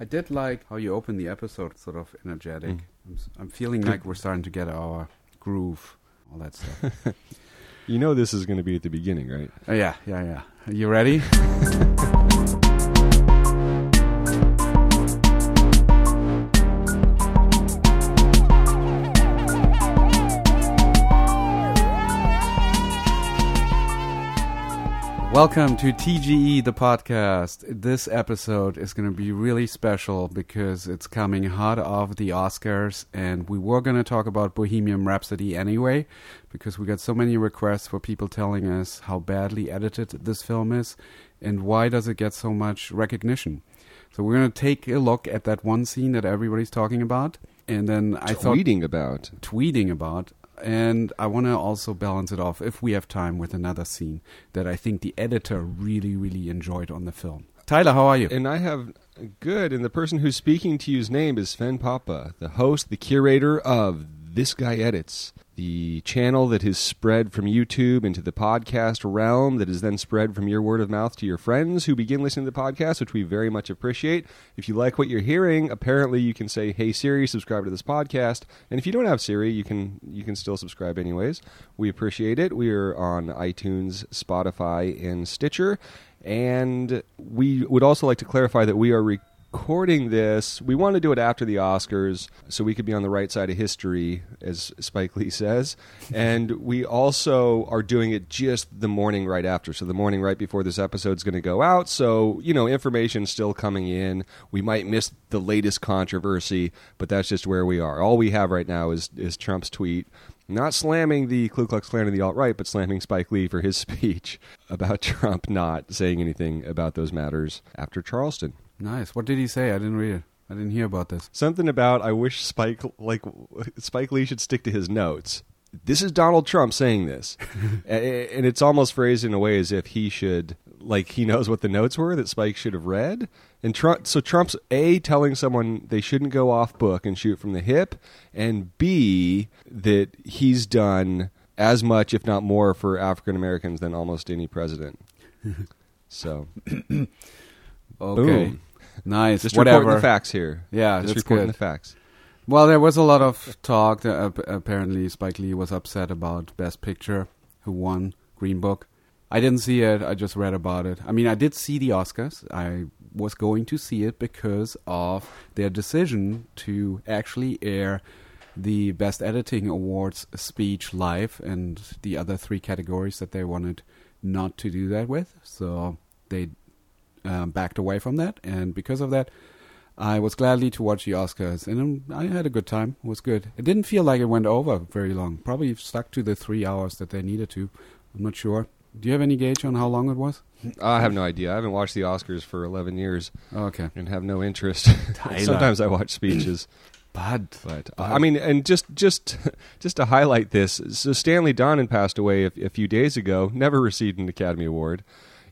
I did like how you opened the episode, sort of energetic. Mm. I'm, I'm feeling like we're starting to get our groove, all that stuff. You know this is going to be at the beginning, right? oh, yeah, yeah, yeah. Are you ready? Welcome to TGE, the podcast. This episode is going to be really special because it's coming hot off the Oscars, and we were going to talk about Bohemian Rhapsody anyway, because we got so many requests for people telling us how badly edited this film is, and why does it get so much recognition. So we're going to take a look at that one scene that everybody's talking about, and then I thought Tweeting about. tweeting about. And I want to also balance it off, if we have time, with another scene that I think the editor really, really enjoyed on the film. Tyler, how are you? And I have good, and the person who's speaking to you's name is Sven Pape, the host, the curator of This Guy Edits, the channel that has spread from YouTube into the podcast realm, that is then spread from your word of mouth to your friends who begin listening to the podcast, which we very much appreciate. If you like what you're hearing, apparently you can say, "Hey Siri, subscribe to this podcast." And if you don't have Siri, you can you can still subscribe anyways. We appreciate it. We are on iTunes, Spotify, and Stitcher. And we would also like to clarify that we are recording this. We want to do it after the Oscars so we could be on the right side of history, as Spike Lee says. And we also are doing it just the morning right after. So the morning right before this episode is going to go out. So, you know, information still coming in. We might miss the latest controversy, but that's just where we are. All we have right now is, is Trump's tweet not slamming the Ku Klux Klan and the alt right, but slamming Spike Lee for his speech about Trump not saying anything about those matters after Charleston. Nice. What did he say? I didn't read it. I didn't hear about this. Something about I wish Spike like Spike Lee should stick to his notes. This is Donald Trump saying this, and it's almost phrased in a way as if he should like he knows what the notes were that Spike should have read. And Trump, so Trump's a telling someone they shouldn't go off book and shoot from the hip, and b that he's done as much, if not more, for African Americans than almost any president. So Okay. Boom. Nice. just Whatever. reporting the facts here. Yeah, just reporting good. the facts. Well, there was a lot of talk. That uh, ap- apparently, Spike Lee was upset about Best Picture, who won Green Book. I didn't see it. I just read about it. I mean, I did see the Oscars. I was going to see it because of their decision to actually air the Best Editing Awards speech live and the other three categories that they wanted not to do that with. So they um, backed away from that. And because of that, I was gladly to watch the Oscars, and I had a good time. It was good. It didn't feel like it went over very long. Probably stuck to the three hours that they needed to. I'm not sure. Do you have any gauge on how long it was? I have no idea. I haven't watched the Oscars for 11 years okay, and have no interest. Sometimes I watch speeches, but but But- I mean, and just just just to highlight this, so Stanley Donen passed away a, a few days ago. Never received an Academy Award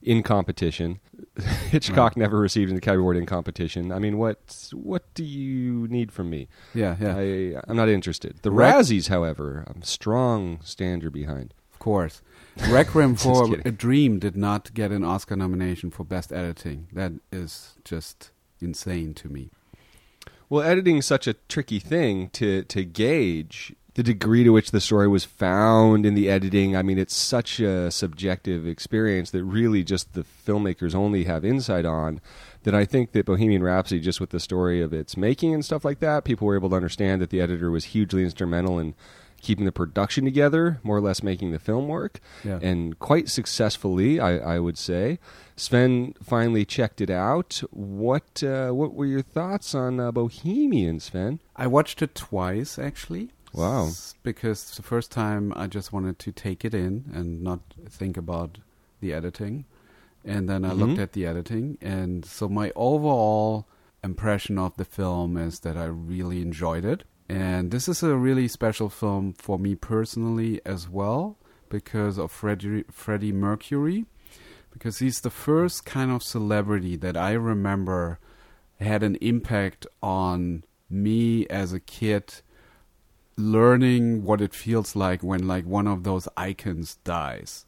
in competition. Hitchcock never received an Academy Award in competition. I mean, what what do you need from me? yeah, yeah, I I'm not interested. The Right. Razzies, however, I'm a strong stander behind. of course. Requiem for kidding. a Dream did not get an Oscar nomination for Best Editing. That is just insane to me. Well, editing is such a tricky thing to to gauge the degree to which the story was found in the editing. I mean, it's such a subjective experience that really just the filmmakers only have insight on. That I think that Bohemian Rhapsody, just with the story of its making and stuff like that, people were able to understand that the editor was hugely instrumental in keeping the production together, more or less making the film work Yeah. and quite successfully, I, I would say. Sven finally checked it out. What uh, what were your thoughts on uh, Bohemian, Sven? I watched it twice actually. Wow. S- Because the first time I just wanted to take it in and not think about the editing. And then I looked Mhm. at the editing. And so my overall impression of the film is that I really enjoyed it. And this is a really special film for me personally as well because of Freddie, Freddie Mercury. Because he's the first kind of celebrity that I remember had an impact on me as a kid learning what it feels like when like one of those icons dies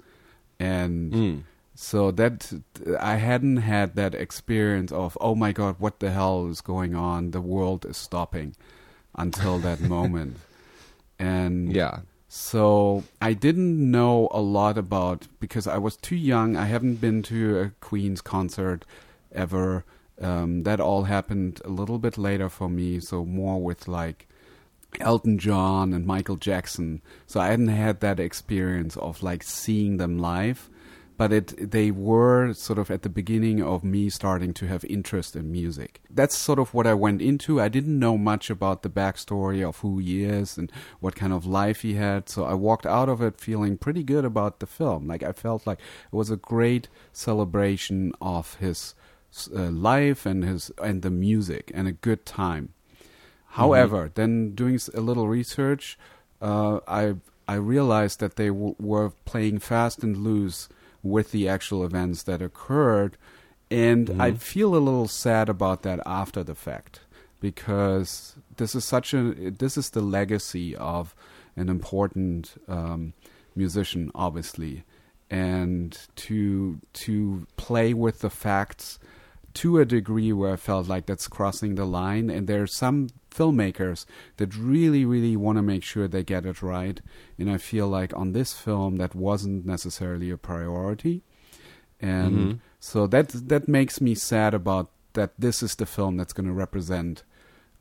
and Mm. So that I hadn't had that experience of oh my god, what the hell is going on? The world is stopping until that moment. And Yeah. so I didn't know a lot about because I was too young. I haven't been to a Queen's concert ever. Um, that all happened a little bit later for me. So more with like Elton John and Michael Jackson. So I hadn't had that experience of like seeing them live. But it they were sort of at the beginning of me starting to have interest in music. That's sort of what I went into. I didn't know much about the backstory of who he is and what kind of life he had. So I walked out of it feeling pretty good about the film. Like I felt like it was a great celebration of his uh, life and his and the music and a good time. However, then doing a little research, uh, I I realized that they w- were playing fast and loose with the actual events that occurred, and I feel a little sad about that after the fact because this is such a this is the legacy of an important um, musician, obviously, and to to play with the facts to a degree where I felt like that's crossing the line. And there are some filmmakers that really, really want to make sure they get it right. And I feel like on this film, that wasn't necessarily a priority. And Mhm. so that that makes me sad about that. This is the film that's going to represent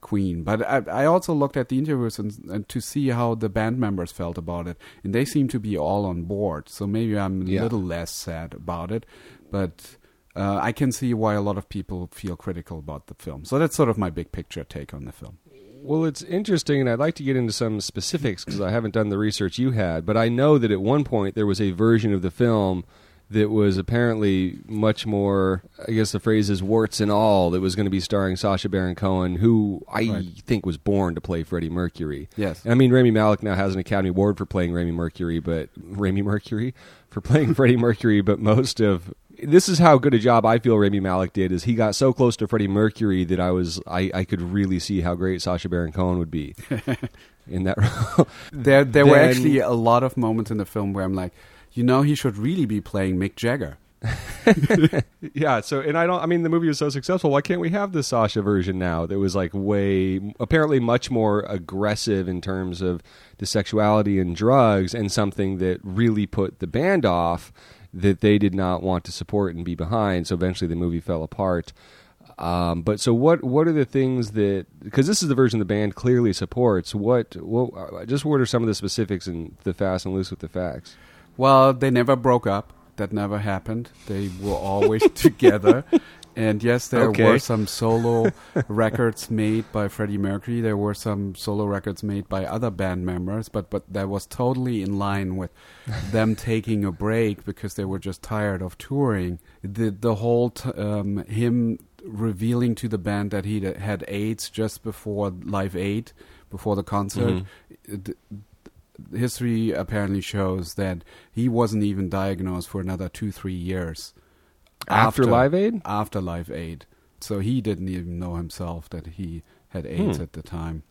Queen. But I, I also looked at the interviews and, and to see how the band members felt about it, and they seem to be all on board. So maybe I'm a Yeah. little less sad about it, but uh, I can see why a lot of people feel critical about the film. So that's sort of my big picture take on the film. Well, it's interesting, and I'd like to get into some specifics because I haven't done the research you had. But I know that at one point there was a version of the film that was apparently much more, I guess the phrase is warts and all, that was going to be starring Sacha Baron Cohen, who I Right. think was born to play Freddie Mercury. Yes. And I mean, Rami Malek now has an Academy Award for playing Rami Mercury, but Rami Mercury for playing Freddie Mercury. But most of this is how good a job I feel Rami Malek did. Is he got so close to Freddie Mercury that I was I, I could really see how great Sacha Baron Cohen would be in that role. There, there were actually a lot of moments in the film where I'm like, you know, he should really be playing Mick Jagger. yeah. So, and I don't. I mean, the movie was so successful. Why can't we have the Sacha version now? That was like way, apparently, much more aggressive in terms of the sexuality and drugs, and something that really put the band off that they did not want to support and be behind. So eventually, the movie fell apart. Um, but so what? What are the things that? Because this is the version the band clearly supports. What? What? uh, Just what are some of the specifics and the fast and loose with the facts? Well, they never broke up. That never happened. They were always together. And yes, there Okay. were some solo records made by Freddie Mercury. There were some solo records made by other band members, but but that was totally in line with them taking a break because they were just tired of touring. The the whole t- um, him revealing to the band that he had AIDS just before Live Aid, before the concert. th- history apparently shows that he wasn't even diagnosed for another two three years After Live Aid? After Live Aid, so he didn't even know himself that he had AIDS Hmm. at the time.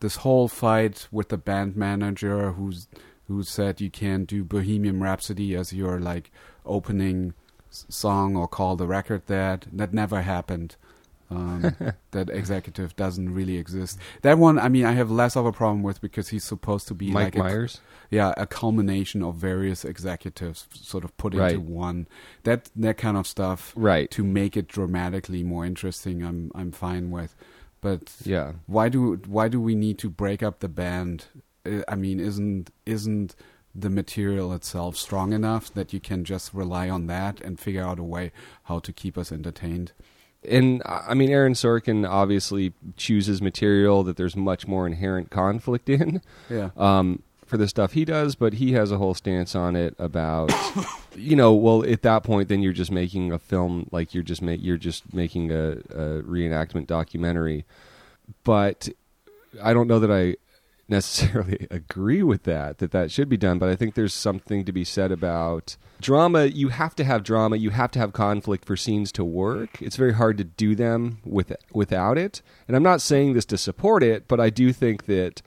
This whole fight with the band manager, who's who said you can't do Bohemian Rhapsody as your like opening song or call the record that that never happened. Um, that executive doesn't really exist. That one, I mean, I have less of a problem with because he's supposed to be Mike like a- Myers. yeah, a culmination of various executives sort of put Right. into one. That that kind of stuff Right. to make it dramatically more interesting. I'm I'm fine with, but Yeah. why do why do we need to break up the band? I mean, isn't isn't the material itself strong enough that you can just rely on that and figure out a way how to keep us entertained? And I mean, Aaron Sorkin obviously chooses material that there's much more inherent conflict in Yeah. um, for the stuff he does, but he has a whole stance on it about, you know, well, at that point, then you're just making a film like you're just you're just making a, a reenactment documentary. But I don't know that I necessarily agree with that that that should be done but i think there's something to be said about drama you have to have drama you have to have conflict for scenes to work it's very hard to do them with without it and i'm not saying this to support it but i do think that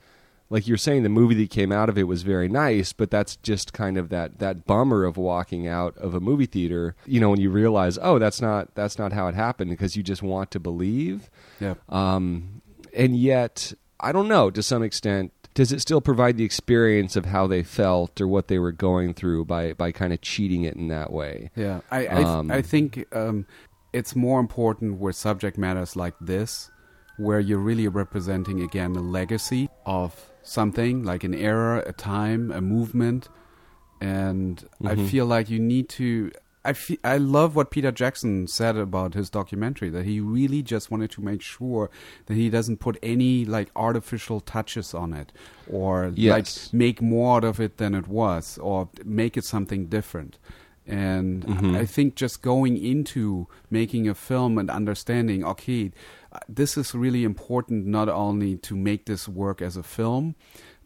like you're saying, the movie that came out of it was very nice, but that's just kind of that that bummer of walking out of a movie theater. You know, when you realize, oh, that's not that's not how it happened, because you just want to believe. Yeah. Um, and yet, I don't know. To some extent, does it still provide the experience of how they felt or what they were going through by by kind of cheating it in that way? Yeah, I I, Um, I think um, it's more important with subject matters like this, where you're really representing again a legacy of something like an era, a time, a movement, and I Mhm. feel like you need to. I fe- I love what Peter Jackson said about his documentary that he really just wanted to make sure that he doesn't put any like artificial touches on it or Yes. like make more out of it than it was or make it something different. And Mhm. I think just going into making a film and understanding, okay, this is really important not only to make this work as a film,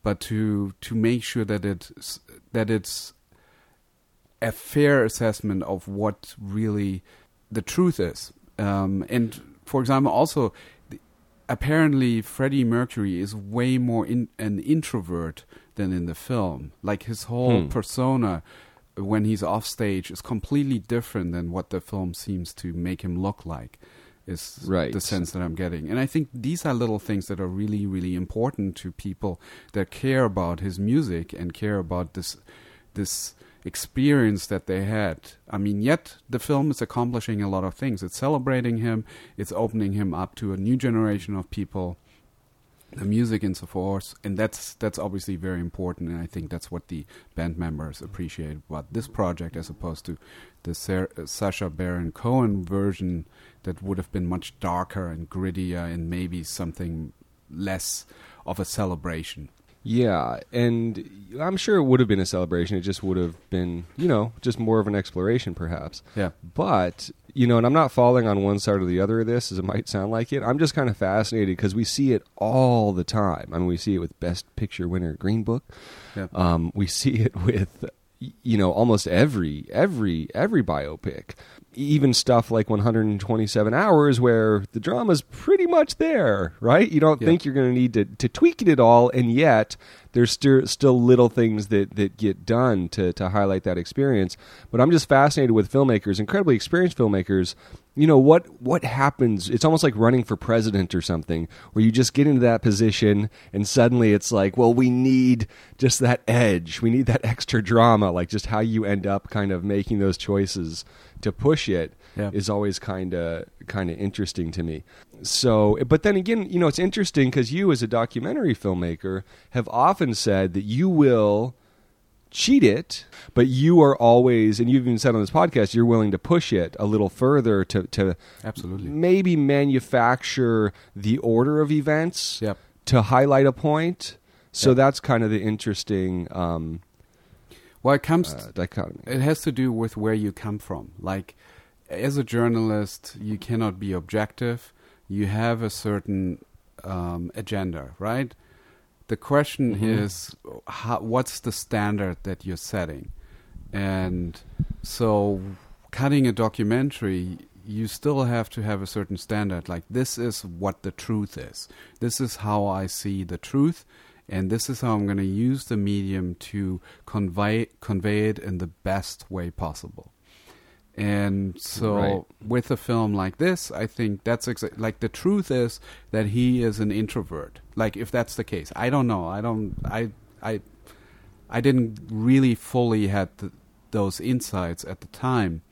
but to to make sure that it that it's a fair assessment of what really the truth is. Um, and for example, also apparently Freddie Mercury is way more in, an introvert than in the film. Like his whole Hmm. persona when he's off stage is completely different than what the film seems to make him look like. Is Right. the sense that I'm getting, and I think these are little things that are really, really important to people that care about his music and care about this, this experience that they had. I mean, yet the film is accomplishing a lot of things. It's celebrating him. It's opening him up to a new generation of people the music and so forth, and that's that's obviously very important. And I think that's what the band members appreciate about this project, as opposed to the Sar- uh, Sacha Baron Cohen version that would have been much darker and grittier, and maybe something less of a celebration. Yeah, and I'm sure it would have been a celebration. It just would have been, you know, just more of an exploration, perhaps. Yeah, But you know, and I'm not falling on one side or the other of this, as it might sound like it. I'm just kind of fascinated because we see it all the time. I mean, we see it with Best Picture winner Green Book. yeah, Um, we see it with, you know, almost every every every biopic, even stuff like 127 Hours, where the drama's pretty much there, right? You don't Yeah. think you're going to need to to tweak it at all, and yet there's still still little things that that get done to to highlight that experience. But I'm just fascinated with filmmakers, incredibly experienced filmmakers. You know what what happens? It's almost like running for president or something, where you just get into that position and suddenly it's like, well, we need just that edge, we need that extra drama, like just how you end up kind of making those choices to push it is Yeah. always kind of kind of interesting to me. So, but then again, you know, it's interesting because you, as a documentary filmmaker, have often said that you will cheat it, but you are always, and you've even said on this podcast, you're willing to push it a little further to to absolutely. maybe manufacture the order of events Yep. to highlight a point. So Yep. that's kind of the interesting um, Well, it comes. uh, dichotomy. it has to do with where you come from. Like, as a journalist, you cannot be objective. You have a certain um, agenda, right? The question Mhm. is, how, what's the standard that you're setting? And so, cutting a documentary, you still have to have a certain standard. Like, this is what the truth is. This is how I see the truth, and this is how I'm going to use the medium to convey convey it in the best way possible. And so, Right. with a film like this, I think that's exa- like the truth is that he is an introvert. Like, if that's the case, I don't know. I don't. I. I. I didn't really fully had th those insights at the time.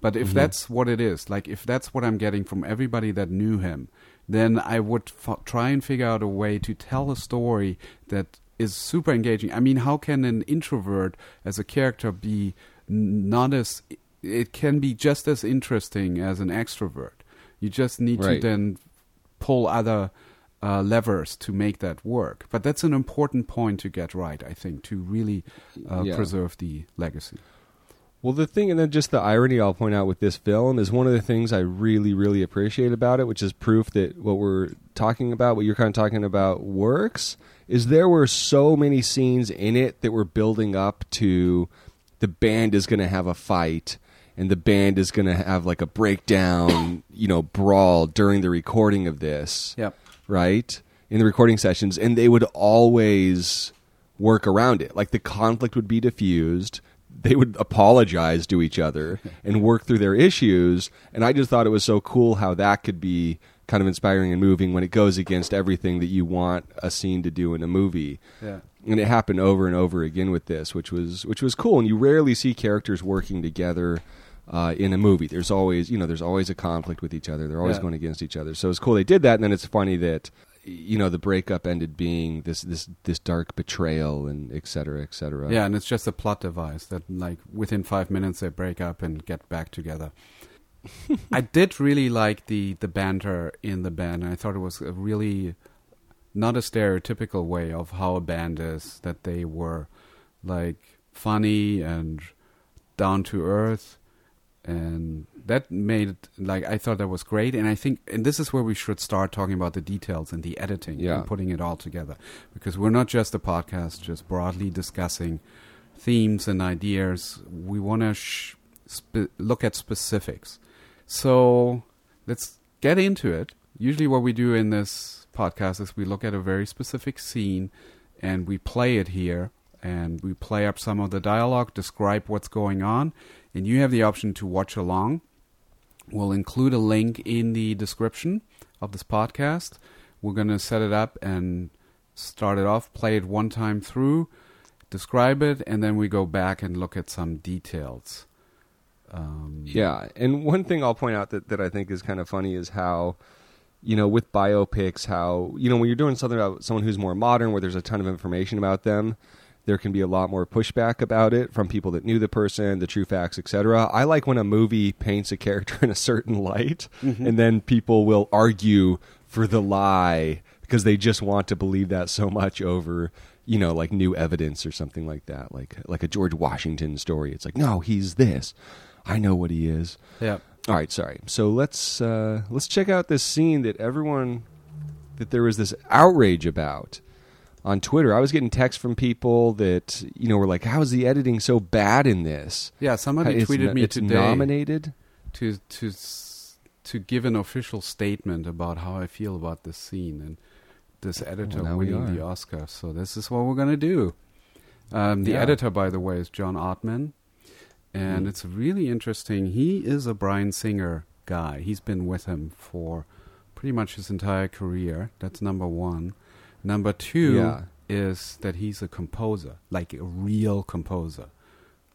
But if Mhm. that's what it is, like if that's what I'm getting from everybody that knew him, then I would f- try and figure out a way to tell a story that is super engaging. I mean, how can an introvert as a character be not as it can be just as interesting as an extrovert. You just need Right. to then pull other uh, levers to make that work. But that's an important point to get right, I think, to really uh, Yeah. preserve the legacy. Well, the thing, and then just the irony I'll point out with this film is one of the things I really, really appreciate about it, which is proof that what we're talking about, what you're kind of talking about, works. Is there were so many scenes in it that were building up to the band is going to have a fight and the band is going to have like a breakdown, you know, brawl during the recording of this Yep. right? in the recording sessions, and they would always work around it. Like the conflict would be diffused. They would apologize to each other and work through their issues. And I just thought it was so cool how that could be kind of inspiring and moving when it goes against everything that you want a scene to do in a movie. Yeah. And it happened over and over again with this, which was which was cool. And you rarely see characters working together uh, in a movie. There's always you know there's always a conflict with each other. They're always Yeah. going against each other. So it's cool they did that. And then it's funny that you know the breakup ended being this this this dark betrayal and et cetera, et cetera. Yeah, and it's just a plot device that, like, within five minutes they break up and get back together. I did really like the the banter in the band. and I thought it was a really not a stereotypical way of how a band is. That they were like funny and down to earth, and that made it like I thought that was great. And I think, and this is where we should start talking about the details and the editing Yeah. and putting it all together, because we're not just a podcast just broadly discussing themes and ideas. We want to sh- spe- look at specifics. So let's get into it. Usually, what we do in this podcast is we look at a very specific scene and we play it here and we play up some of the dialogue, describe what's going on, and you have the option to watch along. We'll include a link in the description of this podcast. We're going to set it up and start it off, play it one time through, describe it, and then we go back and look at some details. Um, Yeah, and one thing I'll point out that, that I think is kind of funny is how, you know, with biopics, how you know when you're doing something about someone who's more modern, where there's a ton of information about them, there can be a lot more pushback about it from people that knew the person, the true facts, etc. I like when a movie paints a character in a certain light, and then people will argue for the lie because they just want to believe that so much over you know like new evidence or something like that. Like like a george washington story. It's like no he's this. I know what he is. Yeah. all right sorry. So let's uh let's check out this scene that everyone that there was this outrage about on twitter i was getting texts from people that you know were like how is the editing so bad in this Yeah, somebody It's tweeted me it's today nominated to to to give an official statement about how I feel about this scene and this editor now we winning the. Oscar. So this is what we're gonna do. Um, the Yeah. editor, by the way, is John Ottman, and Mhm. it's really interesting. He is a Bryan Singer guy. He's been with him for pretty much his entire career. That's number one. Number two Yeah. is that he's a composer, like a real composer,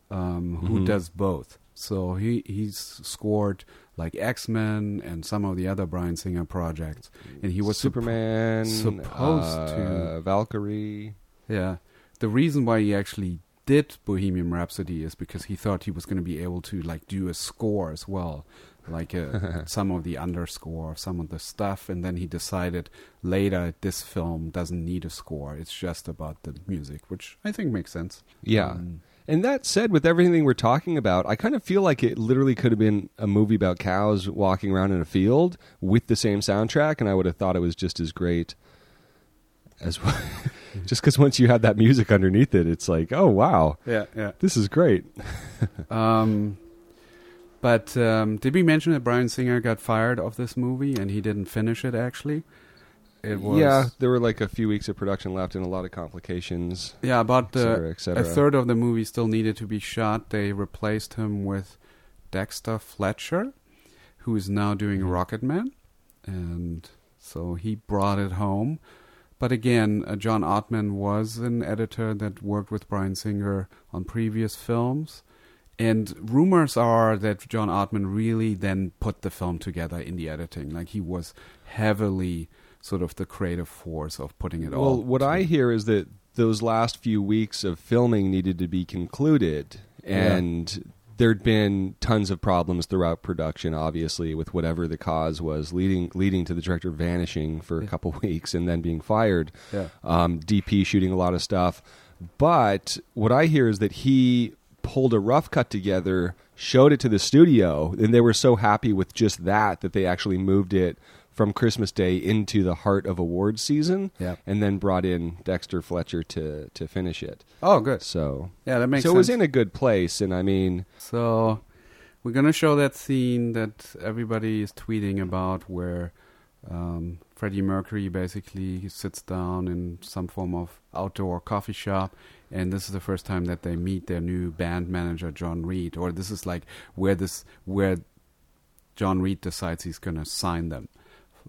um, who Mhm. does both. So he he's scored like X Men and some of the other Bryan Singer projects, and he was superman supposed uh, to- valkyrie yeah. The reason why he actually did Bohemian Rhapsody is because he thought he was going to be able to like do a score as well, like uh some of the underscore, some of the stuff, and then he decided later this film doesn't need a score; it's just about the music, which I think makes sense. yeah Um, And that said, with everything we're talking about, I kind of feel like it literally could have been a movie about cows walking around in a field with the same soundtrack, and I would have thought it was just as great as well. just because once you have that music underneath it, it's like, oh wow, yeah, yeah. this is great. Um, but um, did we mention that Bryan Singer got fired of this movie and he didn't finish it? Actually, it was Yeah, there were like a few weeks of production left and a lot of complications, yeah. About et cetera, et cetera. a third of the movie still needed to be shot. They replaced him with Dexter Fletcher, who is now doing Mhm. Rocketman, and so he brought it home. But again, uh, John Ottman was an editor that worked with Bryan Singer on previous films. And rumors are that John Ottman really then put the film together in the editing. Like he was heavily sort of the creative force of putting it all. Well, what I hear is that those last few weeks of filming needed to be concluded, Yeah. and there'd been tons of problems throughout production. Obviously, with whatever the cause was, leading leading to the director vanishing for a Yeah. couple weeks and then being fired. Yeah. Um, DP shooting a lot of stuff, but what I hear is that he pulled a rough cut together, showed it to the studio, and they were so happy with just that that they actually moved it from Christmas Day into the heart of awards season, Yeah. and then brought in Dexter Fletcher to to finish it. Oh, good. So, Yeah, that makes so sense. it was in a good place, and I mean, So we're gonna show that scene that everybody is tweeting about, where um, Freddie Mercury basically sits down in some form of outdoor coffee shop, and this is the first time that they meet their new band manager John Reid, or this is like where this where John Reid decides he's going to sign them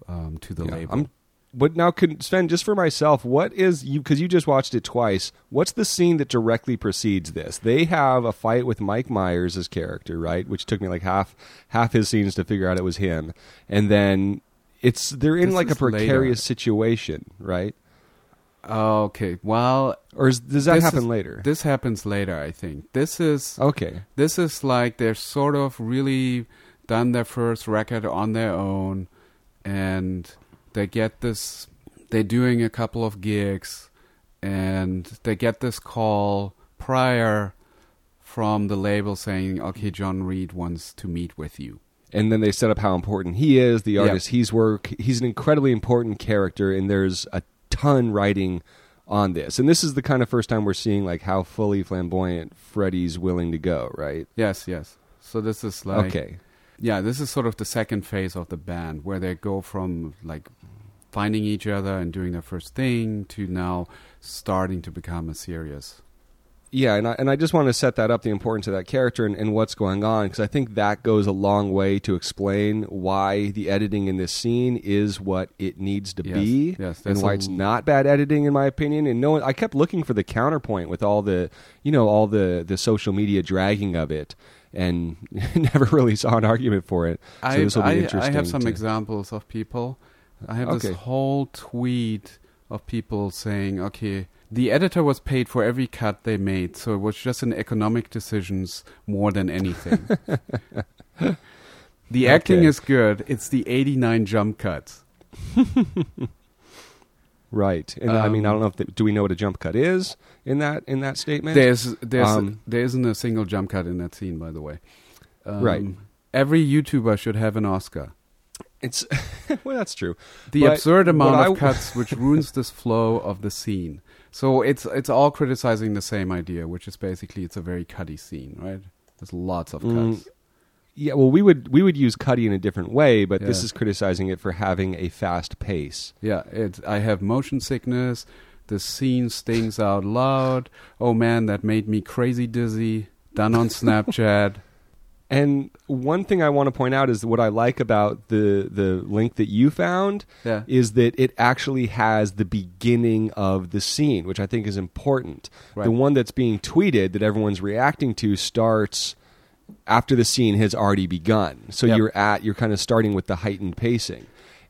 um, to the Yeah, label. I'm- but now, can Sven, just for myself, what is you because you just watched it twice? What's the scene that directly precedes this? They have a fight with Mike Myers' character, right? Which took me like half half his scenes to figure out it was him, and then it's they're in This like a is later. precarious situation, right? Okay, well, Or is, does that happen is- later? This happens later, I think. This is okay, this is like they're sort of really done their first record on their own and they get this they're doing a couple of gigs and they get this call prior from the label saying okay John Reid wants to meet with you and then they set up how important he is, the artist he's work. He's an incredibly important character, and there's a ton writing on this. And this is the kind of first time we're seeing like how fully flamboyant Freddie's willing to go, right? yes yes so this is like okay. yeah this is sort of the second phase of the band where they go from like finding each other and doing their first thing to now starting to become a serious Yeah, and I, and I just want to set that up, the importance of that character and, and what's going on, because I think that goes a long way to explain why the editing in this scene is what it needs to Yes, be, yes, and why a it's not bad editing, in my opinion. And no, one, I kept looking for the counterpoint with all the, you know, all the the social media dragging of it, and never really saw an argument for it. So I, this will be I, I have some to- examples of people. I have Okay. this whole tweet of people saying, okay, the editor was paid for every cut they made, so it was just an economic decisions more than anything. the acting Okay. is good. It's the 89 jump cuts. Right, and I mean, I Um, don't know if the, do we know what a jump cut is in that in that statement? There's there's Um, there isn't a single jump cut in that scene, by the way. Um, Right. Every YouTuber should have an Oscar. It's well, that's true. the But absurd amount what of I- cuts which ruins this flow of the scene. So it's it's all criticizing the same idea, which is basically it's a very cutty scene, right? There's lots of Mm, cuts. Yeah, well, we would we would use Cuddy in a different way, but this is criticizing it for having a fast pace. Yeah, it. I have motion sickness. The scene stings out loud. Oh man, that made me crazy dizzy. Done on Snapchat. And one thing I want to point out is what I like about the the link that you found Yeah. is that it actually has the beginning of the scene, which I think is important. Right. The one that's being tweeted that everyone's reacting to starts after the scene has already begun. So Yep. you're at you're kind of starting with the heightened pacing.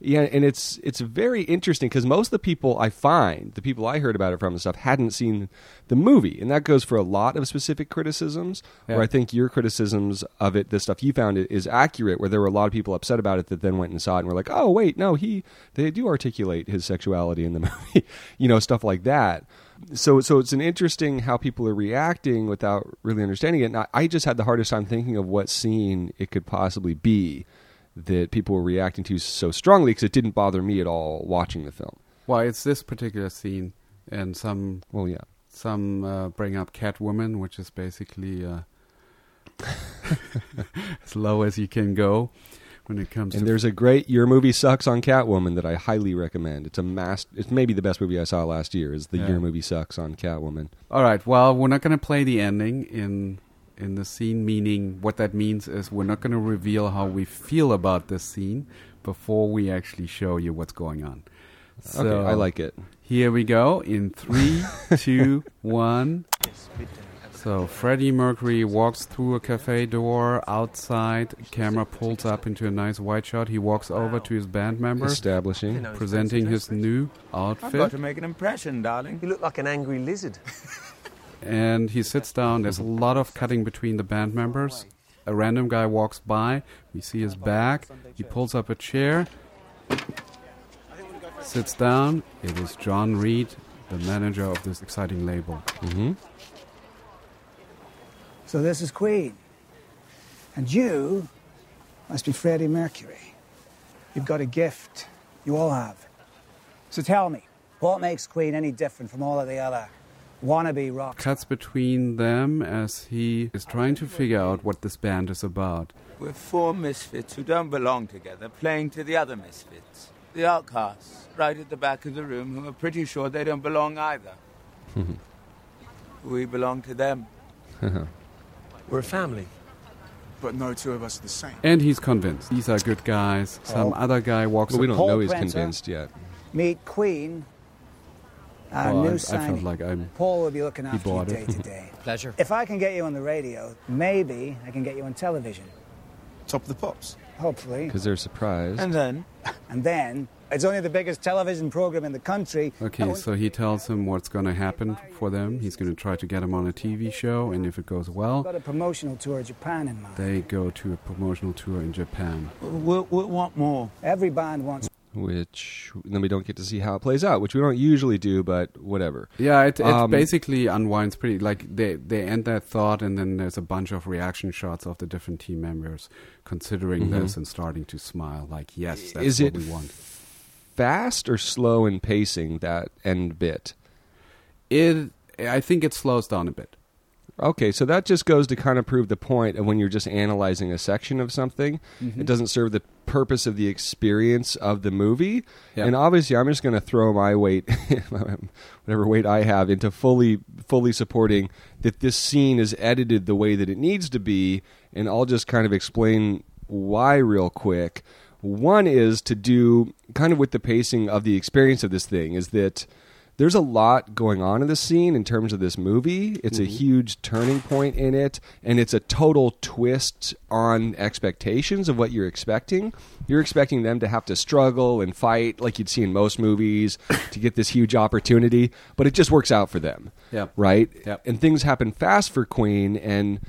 Yeah, and it's it's very interesting because most of the people I find, the people I heard about it from and stuff, hadn't seen the movie, and that goes for a lot of specific criticisms. Yeah. Where I think your criticisms of it, the stuff you found, i- is accurate. Where there were a lot of people upset about it that then went and saw it and were like, "Oh, wait, no, he they do articulate his sexuality in the movie," you know, stuff like that. So, so it's an interesting how people are reacting without really understanding it. And I, I just had the hardest time thinking of what scene it could possibly be that people were reacting to so strongly because it didn't bother me at all watching the film. Well, it's this particular scene, and some Well, yeah. some uh, bring up Catwoman, which is basically uh, as low as you can go when it comes And there's a great Your Movie Sucks on Catwoman that I highly recommend. It's a mass. It's maybe the best movie I saw last year. Is the Yeah. Your Movie Sucks on Catwoman. All right. Well, we're not going to play the ending in in the scene. Meaning, what that means is we're not going to reveal how we feel about this scene before we actually show you what's going on. So okay, I like it. Here we go in three, two, one. So Freddie Mercury walks through a cafe door outside. Camera pulls up into a nice wide shot. He walks over to his band members, Establishing. presenting his new outfit. I've got outfit, to make an impression, darling. You look like an angry lizard. and he sits down. There's a lot of cutting between the band members. A random guy walks by. We see his back. He pulls up a chair, sits down. It is John Reid, the manager of this exciting label. hmm So this is Queen. And you must be Freddie Mercury. You've got a gift. You all have. So tell me, what makes Queen any different from all of the other wannabe rock? cuts between them as he is trying to figure out what this band is about. We're four misfits who don't belong together, playing to the other misfits. the outcasts right at the back of the room who are pretty sure they don't belong either. we belong to them. We're a family. But no two of us are the same. And he's convinced. These are good guys. Some Oh. other guy walks But we don't Paul know he's Prenter. convinced yet. Meet Queen, our Well, I, new I signing. felt like I'm. Paul will be looking after you bought day to day. Pleasure. If I can get you on the radio, maybe I can get you on television. Top of the pops. Hopefully. Because they're surprised. And then, And then, it's only the biggest television program in the country. Okay, Oh, so he tells him what's going to happen for them. He's going to try to get him on a TV show, and if it goes well, got a promotional tour of Japan in mind. they go to a promotional tour in Japan. we, we want more. Every band wants which then we don't get to see how it plays out, which we don't usually do, but whatever. Yeah, it, it Um, basically unwinds pretty. Like they they end that thought, and then there's a bunch of reaction shots of the different team members considering Mhm. this and starting to smile. Like, yes, that's Is what we want. Fast or slow in pacing that end bit? It, I think it slows down a bit. Okay, so that just goes to kind of prove the point of when you're just analyzing a section of something, Mm-hmm. it doesn't serve the purpose of the experience of the movie. Yeah. And obviously, I'm just going to throw my weight, whatever weight I have, into fully fully supporting that this scene is edited the way that it needs to be, and I'll just kind of explain why real quick. One is to do kind of with the pacing of the experience of this thing is that there's a lot going on in the scene in terms of this movie. It's a mm-hmm. huge turning point in it, and it's a total twist on expectations of what you're expecting. You're expecting them to have to struggle and fight like you'd see in most movies to get this huge opportunity, but it just works out for them. Yep. Right? And things happen fast for Queen, and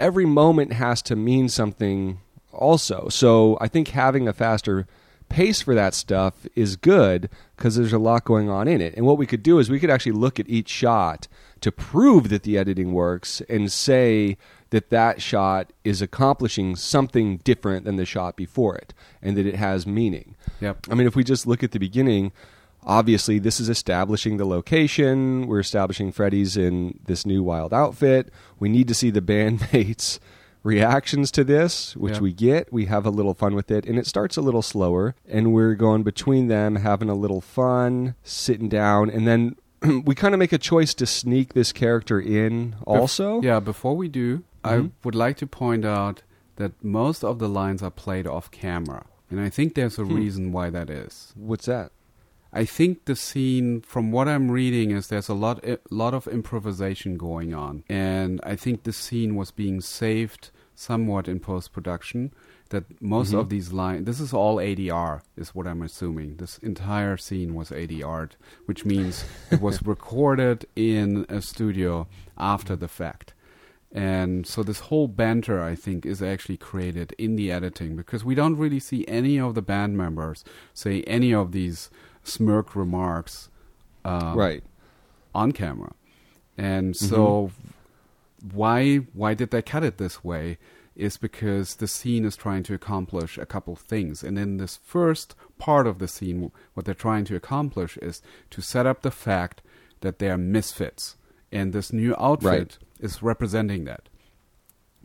every moment has to mean something also. So I think having a faster pace for that stuff is good because there's a lot going on in it. And what we could do is we could actually look at each shot to prove that the editing works and say that that shot is accomplishing something different than the shot before it and that it has meaning. Yep. I mean, if we just look at the beginning, obviously this is establishing the location. We're establishing Freddy's in this new wild outfit. We need to see the bandmates' reactions to this, which Yeah. we get. We have a little fun with it, and it starts a little slower, and we're going between them, having a little fun, sitting down, and then we kind of make a choice to sneak this character in also. Yeah, before we do, I Mhm. would like to point out that most of the lines are played off camera. And I think there's a Hmm. reason why that is. What's that? I think the scene, from what I'm reading, is there's a lot, a lot of improvisation going on, and I think the scene was being saved somewhat in post production. That most Mhm. of these lines, this is all ADR, is what I'm assuming. This entire scene was ADR, which means it was recorded in a studio after the fact. And so this whole banter, I think, is actually created in the editing because we don't really see any of the band members say any of these smirk remarks um, right. on camera. And so why why did they cut it this way? Is because the scene is trying to accomplish a couple of things. And in this first part of the scene, what they're trying to accomplish is to set up the fact that they are misfits. And this new outfit Right. is representing that.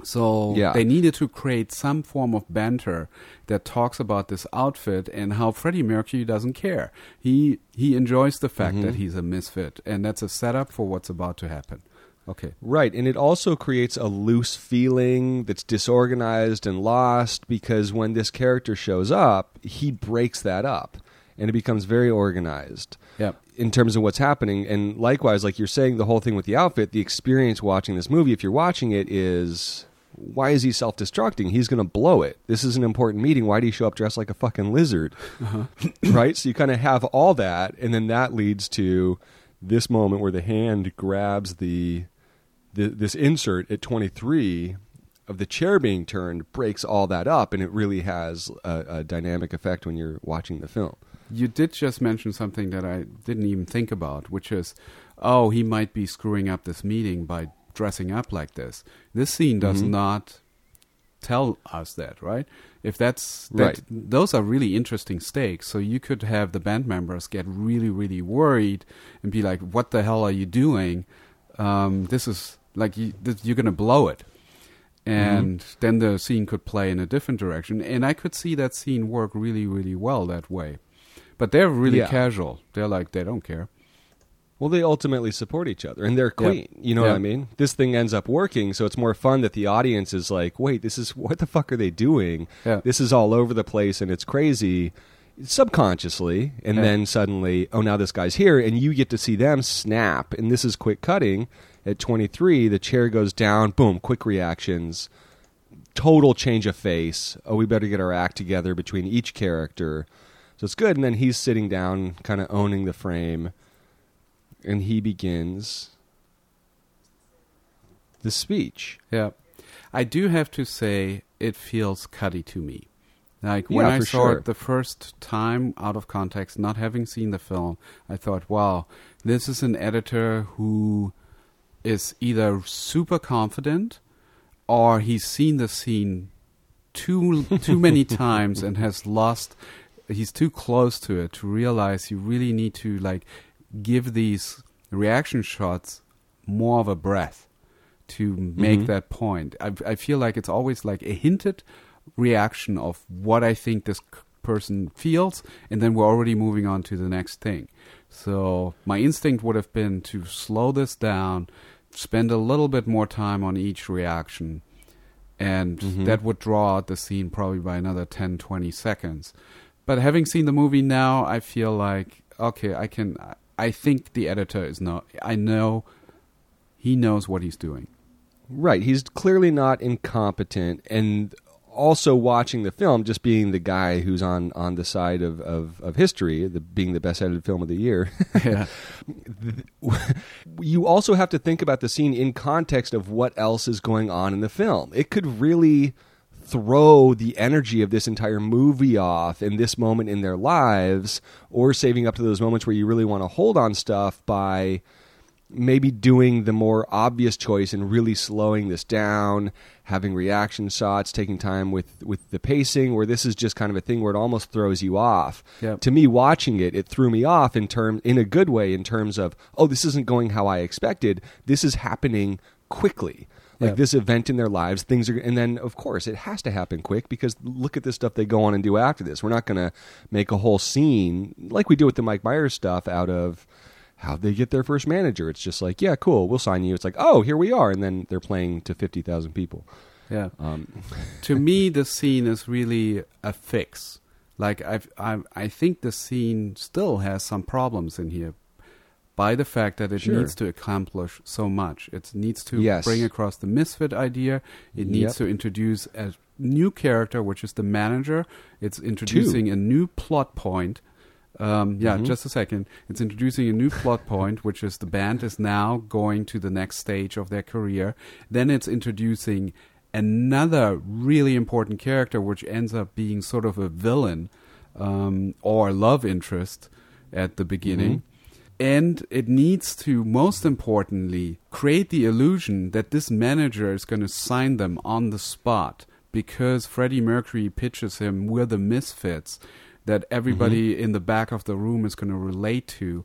So Yeah. they needed to create some form of banter that talks about this outfit and how Freddie Mercury doesn't care. He he enjoys the fact that mm-hmm. he's a misfit, and that's a setup for what's about to happen. Okay. Right, and it also creates a loose feeling that's disorganized and lost because when this character shows up, he breaks that up and it becomes very organized. Yep. In terms of what's happening, and likewise, like you're saying, the whole thing with the outfit, the experience watching this movie, if you're watching it, is why is he self destructing? He's going to blow it. This is an important meeting. Why do you show up dressed like a fucking lizard? Uh-huh. right? So you kind of have all that, and then that leads to this moment where the hand grabs the, the this insert at 23 of the chair being turned breaks all that up, and it really has a, a dynamic effect when you're watching the film. You did just mention something that I didn't even think about, which is, oh, he might be screwing up this meeting by dressing up like this. This scene does Mhm. not tell us that, right? If that's that, Right. those are really interesting stakes. So you could have the band members get really, really worried and be like, "What the hell are you doing? Um, this is like you, this, you're going to blow it." And then the scene could play in a different direction, and I could see that scene work really, really well that way. But they're really Yeah. casual. They're like they don't care. Well, they ultimately support each other, and they're Yeah. queen. You know what I mean? This thing ends up working, so it's more fun that the audience is like, "Wait, this is what the fuck are they doing? Yeah. This is all over the place, and it's crazy." Subconsciously, and then suddenly, oh, now this guy's here, and you get to see them snap. And this is quick cutting. At 23, the chair goes down, boom, quick reactions, total change of face. Oh, we better get our act together between each character. So it's good. And then he's sitting down, kind of owning the frame, and he begins the speech. Yeah. I do have to say it feels cutty to me. Like when Yeah, I saw sure. it the first time out of context, not having seen the film, I thought, wow, this is an editor who is either super confident or he's seen the scene too too many times and has lost he's too close to it to realize you really need to like give these reaction shots more of a breath to make Mhm. that point. I, I feel like it's always like a hinted reaction of what I think this person feels, and then we're already moving on to the next thing. So my instinct would have been to slow this down, spend a little bit more time on each reaction, and Mhm. that would draw out the scene probably by another 10, 20 seconds. But having seen the movie now, I feel like okay, I can. I think the editor is not. I know he knows what he's doing. Right. He's clearly not incompetent, and also watching the film, just being the guy who's on, on the side of, of, of history, the, being the best edited film of the year. yeah, you also have to think about the scene in context of what else is going on in the film. It could really throw the energy of this entire movie off in this moment in their lives, or saving up to those moments where you really want to hold on stuff by maybe doing the more obvious choice and really slowing this down, having reaction shots, taking time with with the pacing. Where this is just kind of a thing where it almost throws you off. Yep. To me, watching it, it threw me off in term in a good way in terms of oh, this isn't going how I expected. This is happening quickly. Like Yeah. this event in their lives, things are, and then of course it has to happen quick because look at the stuff they go on and do after this. We're not going to make a whole scene like we do with the Mike Myers stuff out of how they get their first manager. It's just like, yeah, cool, we'll sign you. It's like, oh, here we are, and then they're playing to fifty thousand people. yeah. Um, to me, the scene is really a fix. Like I've, I, I think the scene still has some problems in here, by the fact that it Sure. needs to accomplish so much. It needs to Yes. bring across the misfit idea. It needs Yep. to introduce a new character, which is the manager. It's introducing a new plot point. Um, yeah, Mhm. just a second. It's introducing a new plot point, which is the band is now going to the next stage of their career. Then it's introducing another really important character, which ends up being sort of a villain um, or love interest at the beginning. And it needs to, most importantly, create the illusion that this manager is going to sign them on the spot because Freddie Mercury pitches him, we're the misfits that everybody in the back of the room is going to relate to.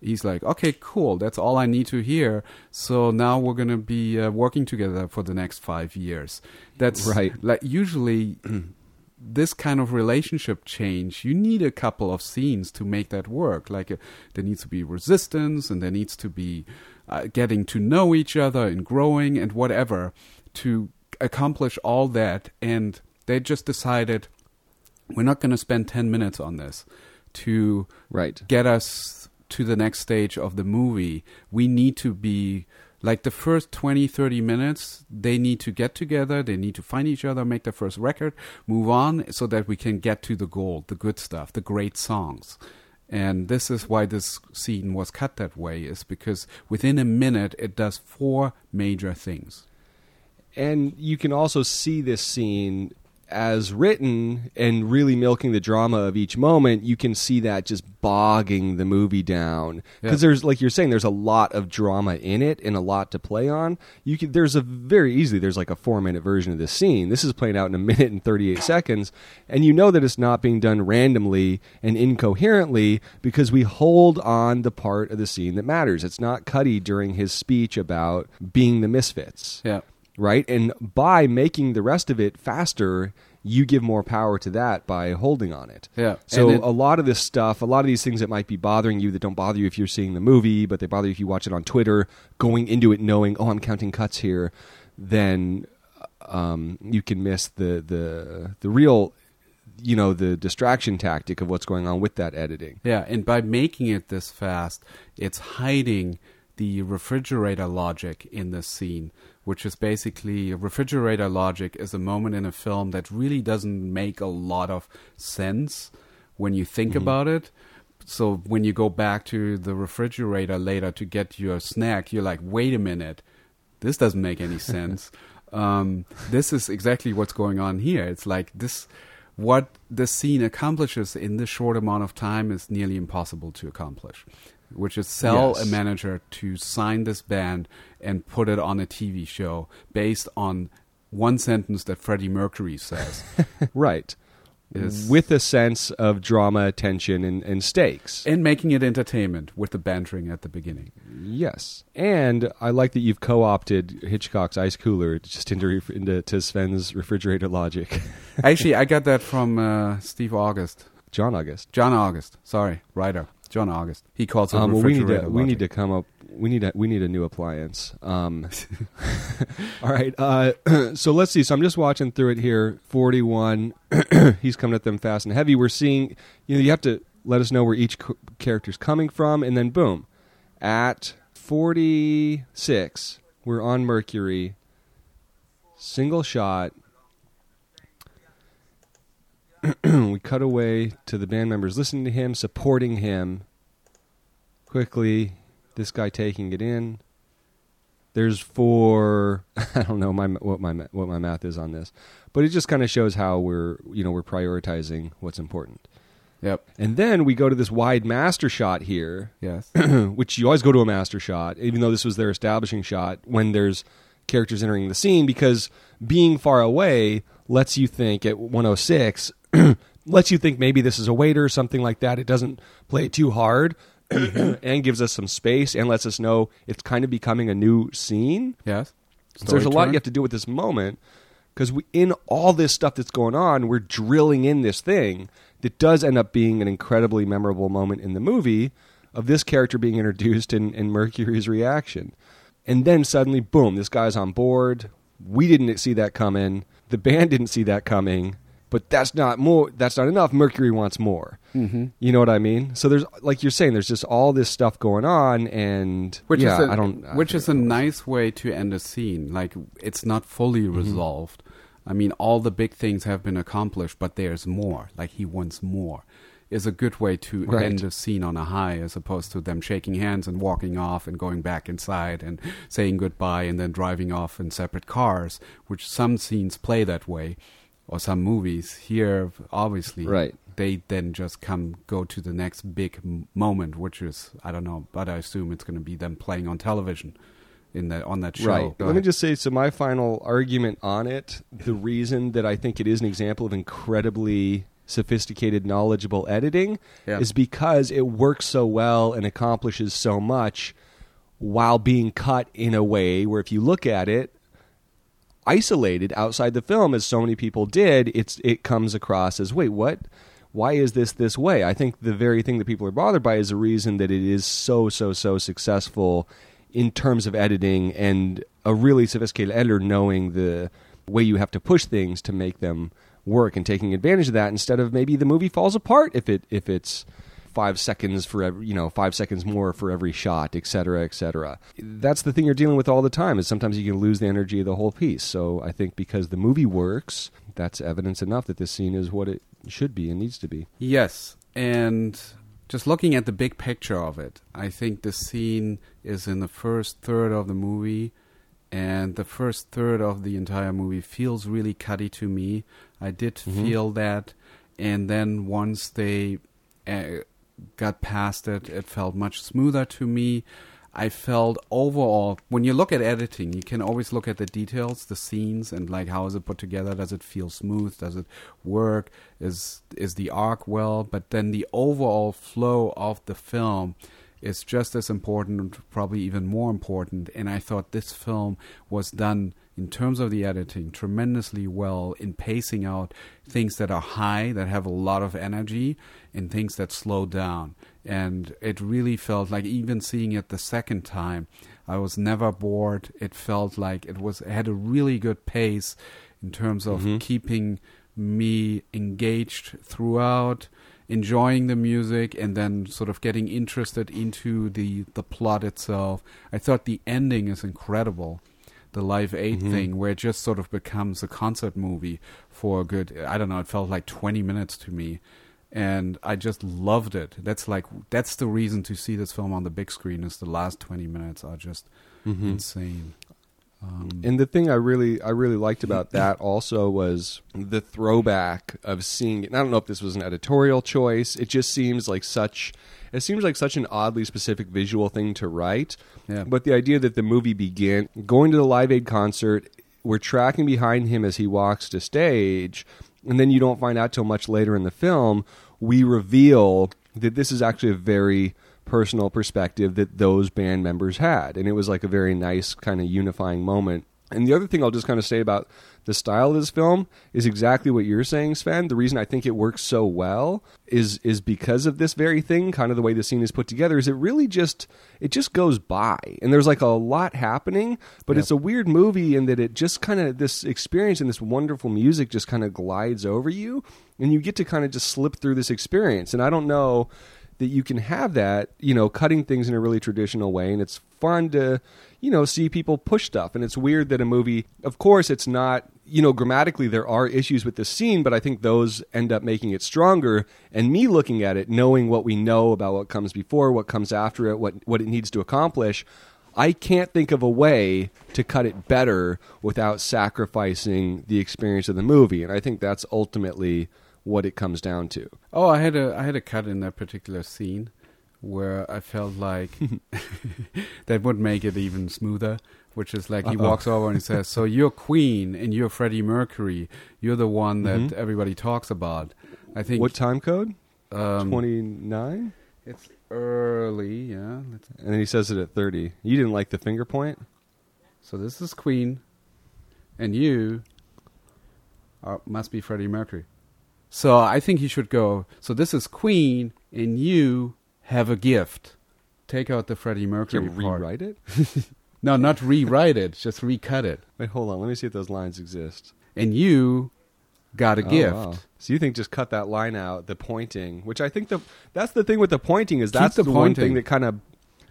He's like, okay, cool, that's all I need to hear. So now we're going to be uh, working together for the next five years. That's Right. Like usually, this kind of relationship change, you need a couple of scenes to make that work. Like uh, there needs to be resistance, and there needs to be uh, getting to know each other and growing and whatever to accomplish all that. And they just decided we're not going to spend ten minutes on this to right. get us to the next stage of the movie, we need to be like the first 20, 30 minutes, they need to get together, they need to find each other, make their first record, move on so that we can get to the goal, the good stuff, the great songs. And this is why this scene was cut that way, is because within a minute it does four major things. And you can also see this scene as written and really milking the drama of each moment. You can see that just bogging the movie down because Yeah. there's, like you're saying, there's a lot of drama in it and a lot to play on. You can, there's a very easily there's like a four minute version of this scene. This is playing out in a minute and 38 seconds, and you know that it's not being done randomly and incoherently because we hold on the part of the scene that matters. It's not cutty during his speech about being the misfits Yeah. Right? And by making the rest of it faster, you give more power to that by holding on it. Yeah. So it- a lot of this stuff, a lot of these things that might be bothering you that don't bother you if you're seeing the movie, but they bother you if you watch it on Twitter, going into it knowing, oh, I'm counting cuts here, then um, you can miss the the the real, you know, the distraction tactic of what's going on with that editing. Yeah, and by making it this fast, it's hiding the refrigerator logic in this scene, which is basically refrigerator logic is a moment in a film that really doesn't make a lot of sense when you think about it. So when you go back to the refrigerator later to get your snack, you're like, wait a minute, this doesn't make any sense. um, this is exactly what's going on here. It's like this what the scene accomplishes in this short amount of time is nearly impossible to accomplish, which is sell Yes. a manager to sign this band and put it on a TV show based on one sentence that Freddie Mercury says. Right. Is- With a sense of drama, tension, and, and stakes. and making it entertainment with the bantering at the beginning. Yes, and I like that you've co-opted Hitchcock's ice cooler just into into to Sven's refrigerator logic. Actually, I got that from uh, Steve August. John August. John August. Sorry, writer. John August. He calls it Um, well, we need to we need to come up. We need a we need a new appliance. Um, all right. Uh, so let's see. So I'm just watching through it here. Forty one. He's coming at them fast and heavy. We're seeing. You know, you have to let us know where each c- character's coming from, and then boom, at forty six, we're on Mercury. Single shot. we cut away to the band members listening to him, supporting him. Quickly, this guy taking it in. There's four. I don't know my what my what my math is on this, but it just kind of shows how we're you know we're prioritizing what's important. Yep. And then we go to this wide master shot here, Yes. which you always go to a master shot, even though this was their establishing shot when there's characters entering the scene, because being far away lets you think at 106, lets you think maybe this is a waiter or something like that. It doesn't play it too hard and gives us some space and lets us know it's kind of becoming a new scene. yes. So there's a lot you have to do with this moment because we, in all this stuff that's going on, we're drilling in this thing that does end up being an incredibly memorable moment in the movie of this character being introduced and, and Mercury's reaction. And then suddenly, boom, this guy's on board. We didn't see that coming. The band didn't see that coming. But that's not more. That's not enough. Mercury wants more. Mm-hmm. You know what I mean? So there's, like you're saying, there's just all this stuff going on, and Which yeah, is a, I don't. I which is a what it was. nice way to end a scene. Like it's not fully Mm-hmm. resolved. I mean, all the big things have been accomplished, but there's more. Like he wants more. Is a good way to Right. end a scene on a high, as opposed to them shaking hands and walking off and going back inside and saying goodbye and then driving off in separate cars. Which some scenes play that way, or some movies. Here, obviously, Right. they then just come go to the next big moment, which is I don't know, but I assume it's going to be them playing on television in that on that show. Right. Go Let me just say so my final argument on it, the reason that I think it is an example of incredibly sophisticated knowledgeable editing Yeah. is because it works so well and accomplishes so much while being cut in a way where if you look at it isolated outside the film as so many people did, it's it comes across as wait, what? Why is this this way? I think the very thing that people are bothered by is the reason that it is so so so successful in terms of editing and a really sophisticated editor knowing the way you have to push things to make them work and taking advantage of that instead of maybe the movie falls apart if it if it's five seconds for every you know five seconds more for every shot et cetera et cetera. That's the thing you're dealing with all the time is sometimes you can lose the energy of the whole piece. So i think because the movie works that's evidence enough that this scene is what it should be and needs to be. Yes, and just looking at the big picture of it, I think the scene is in the first third of the movie, and the first third of the entire movie feels really cutty to me. I did feel that, and then once they uh, got past it, it felt much smoother to me. I felt overall, when you look at editing, you can always look at the details, the scenes, and like how is it put together? Does it feel smooth? Does it work? Is is the arc well? But then the overall flow of the film is just as important, probably even more important. And I thought this film was done in terms of the editing tremendously well in pacing out things that are high, that have a lot of energy, and things that slow down. And it really felt like even seeing it the second time, I was never bored. It felt like it was it had a really good pace in terms of Mhm. keeping me engaged throughout enjoying the music and then sort of getting interested into the the plot itself. I thought the ending is incredible. The Live Aid Mhm. thing where it just sort of becomes a concert movie for a good I don't know, it felt like 20 minutes to me. And I just loved it. That's like that's the reason to see this film on the big screen is the last 20 minutes are just Mhm. insane. Um, And the thing I really I really liked about that also was the throwback of seeing it. And I don't know if this was an editorial choice. It just seems like such it seems like such an oddly specific visual thing to write. Yeah. But the idea that the movie began going to the Live Aid concert, we're tracking behind him as he walks to stage, and then you don't find out till much later in the film, we reveal that this is actually a very personal perspective that those band members had. And it was like a very nice kind of unifying moment. And the other thing I'll just kind of say about the style of this film is exactly what you're saying, Sven. The reason I think it works so well is is because of this very thing, kind of the way the scene is put together, is it really just it just goes by. And there's like a lot happening, but Yep. it's a weird movie in that it just kind of this experience and this wonderful music just kind of glides over you and you get to kind of just slip through this experience. And I don't know that you can have that, you know, cutting things in a really traditional way. And it's fun to, you know, see people push stuff. And it's weird that a movie, of course, it's not, you know, grammatically there are issues with the scene, but I think those end up making it stronger. And me looking at it, knowing what we know about what comes before, what comes after it, what, what it needs to accomplish, I can't think of a way to cut it better without sacrificing the experience of the movie. And I think that's ultimately what it comes down to. Oh, I had a I had a cut in that particular scene where I felt like that would make it even smoother. Which is like he Uh-oh. walks over and he says, "So you're Queen and you're Freddie Mercury. You're the one that Mhm. everybody talks about." I think What time code? um, 29? It's early, yeah. Let's, And then he says it at 30. You didn't like the finger point? so this is Queen, and you are, must be Freddie Mercury. So I think he should go. So this is Queen, and you have a gift. Take out the Freddie Can Mercury you part. rewrite it? No, not rewrite it. Just recut it. Wait, hold on. Let me see if those lines exist. And you got a Oh, gift. wow. So you think just cut that line out, the pointing, which I think the that's the thing with the pointing is Keep that's the the, one thing that kind of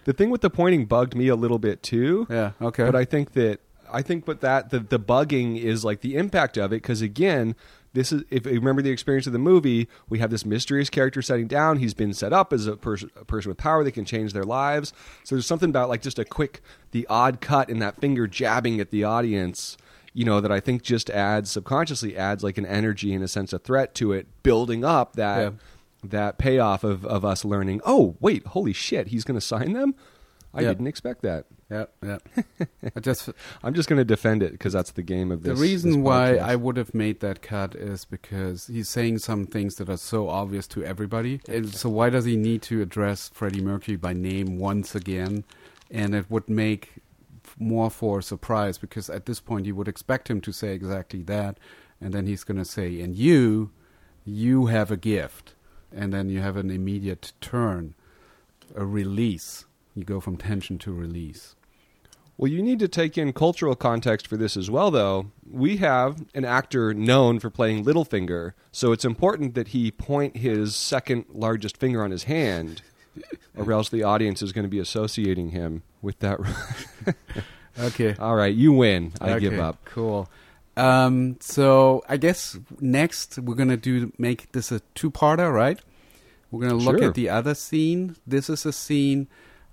the thing with the pointing bugged me a little bit too. Yeah. Okay. But I think that I think but that the the bugging is like the impact of it because again, this is if you remember the experience of the movie, we have this mysterious character setting down. He's been set up as a, pers- a person with power that can change their lives. So there's something about like just a quick, the odd cut and that finger jabbing at the audience. You know that I think just adds subconsciously adds like an energy and a sense of threat to it, building up that Yeah. that payoff of, of us learning. Oh wait, holy shit, he's going to sign them. I Yeah. didn't expect that. Yeah. Yeah. I just I'm just going to defend it because that's the game of this. The reason this why. I would have made that cut is because he's saying some things that are so obvious to everybody. And so why does he need to address Freddie Mercury by name once again? And it would make more for a surprise because at this point you would expect him to say exactly that, and then he's going to say, "And you, you have a gift," and then you have an immediate turn, a release. You go from tension to release. Well, you need to take in cultural context for this as well, though. We have an actor known for playing Littlefinger, so it's important that he point his second largest finger on his hand, or else the audience is going to be associating him with that. Okay. All right, you win. I Okay, give up. Cool. Um, so I guess next we're gonna do make this a two-parter, right? We're gonna look Sure. at the other scene. This is a scene.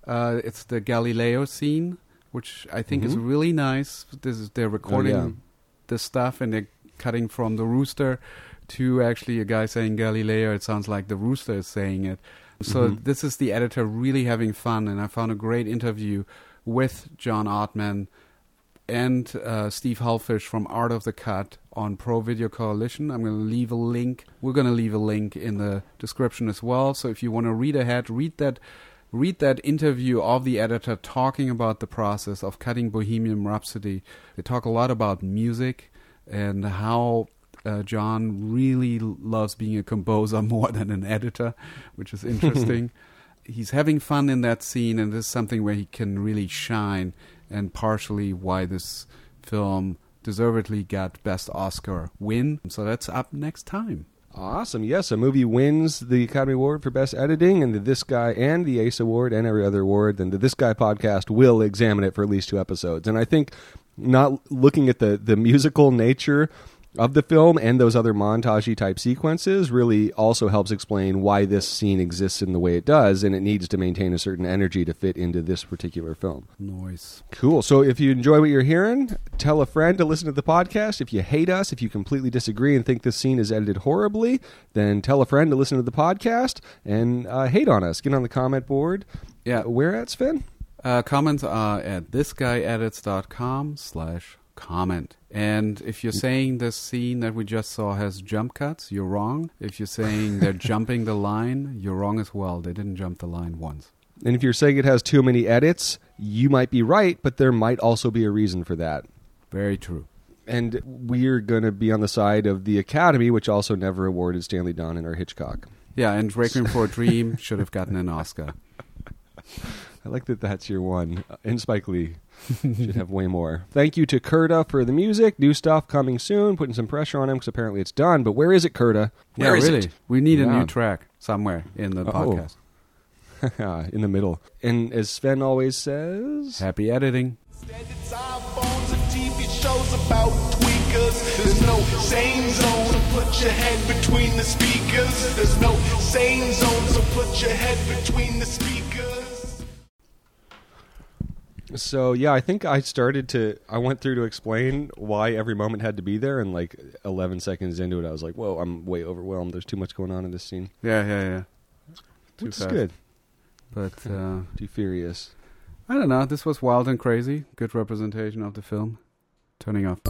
Uh, it's the Galileo scene, which I think is Mhm. really nice. This is they're recording yeah. the stuff and they're cutting from the rooster to actually a guy saying Galileo. It sounds like the rooster is saying it. So Mhm. this is the editor really having fun, and I found a great interview with John Ottman and uh, Steve Hullfish from Art of the Cut on Pro Video Coalition. I'm going to leave a link. We're going to leave a link in the description as well. So if you want to read ahead, read that read that interview of the editor talking about the process of cutting Bohemian Rhapsody. They talk a lot about music and how uh, John really loves being a composer more than an editor, which is interesting. He's having fun in that scene, and this is something where he can really shine, and partially why this film deservedly got Best Oscar win. So that's up next time. Awesome. Yes, a movie wins the Academy Award for Best Editing and the This Guy and the Ace Award and every other award, then the This Guy podcast will examine it for at least two episodes. And I think not looking at the, the musical nature of the film and those other montagey type sequences really also helps explain why this scene exists in the way it does and it needs to maintain a certain energy to fit into this particular film. Noise. Cool. So if you enjoy what you're hearing, tell a friend to listen to the podcast. If you hate us, if you completely disagree and think this scene is edited horribly, then tell a friend to listen to the podcast and uh, hate on us. Get on the comment board. Yeah. Where at, Sven? Uh, comments are at thisguyedits.com slash comment. And if you're saying the scene that we just saw has jump cuts, you're wrong. If you're saying they're jumping the line, you're wrong as well. They didn't jump the line once. And if you're saying it has too many edits, you might be right, but there might also be a reason for that. Very true. And we're going to be on the side of the Academy, which also never awarded Stanley Donen or Hitchcock. Yeah, and Requiem for a Dream should have gotten an Oscar. I like that that's your one. Uh, And Spike Lee should have way more. Thank you to Kurta for the music. New stuff coming soon. Putting some pressure on him because apparently it's done. But where is it, Kurta? yeah, Where is really. it? We need a new track somewhere in the Oh. podcast. In the middle. And as Sven always says, Happy editing. It's iPhones and TV shows about tweakers. There's no sane zone, so put your head between the speakers. There's no sane zone, so put your head between the speakers. So yeah, I think I started to, I went through to explain why every moment had to be there. And like 11 seconds into it, I was like, whoa, I'm way overwhelmed. There's too much going on in this scene. Yeah, yeah, yeah. Too Which is fast. good. But uh, Too furious. I don't know. This was wild and crazy. Good representation of the film. Turning off.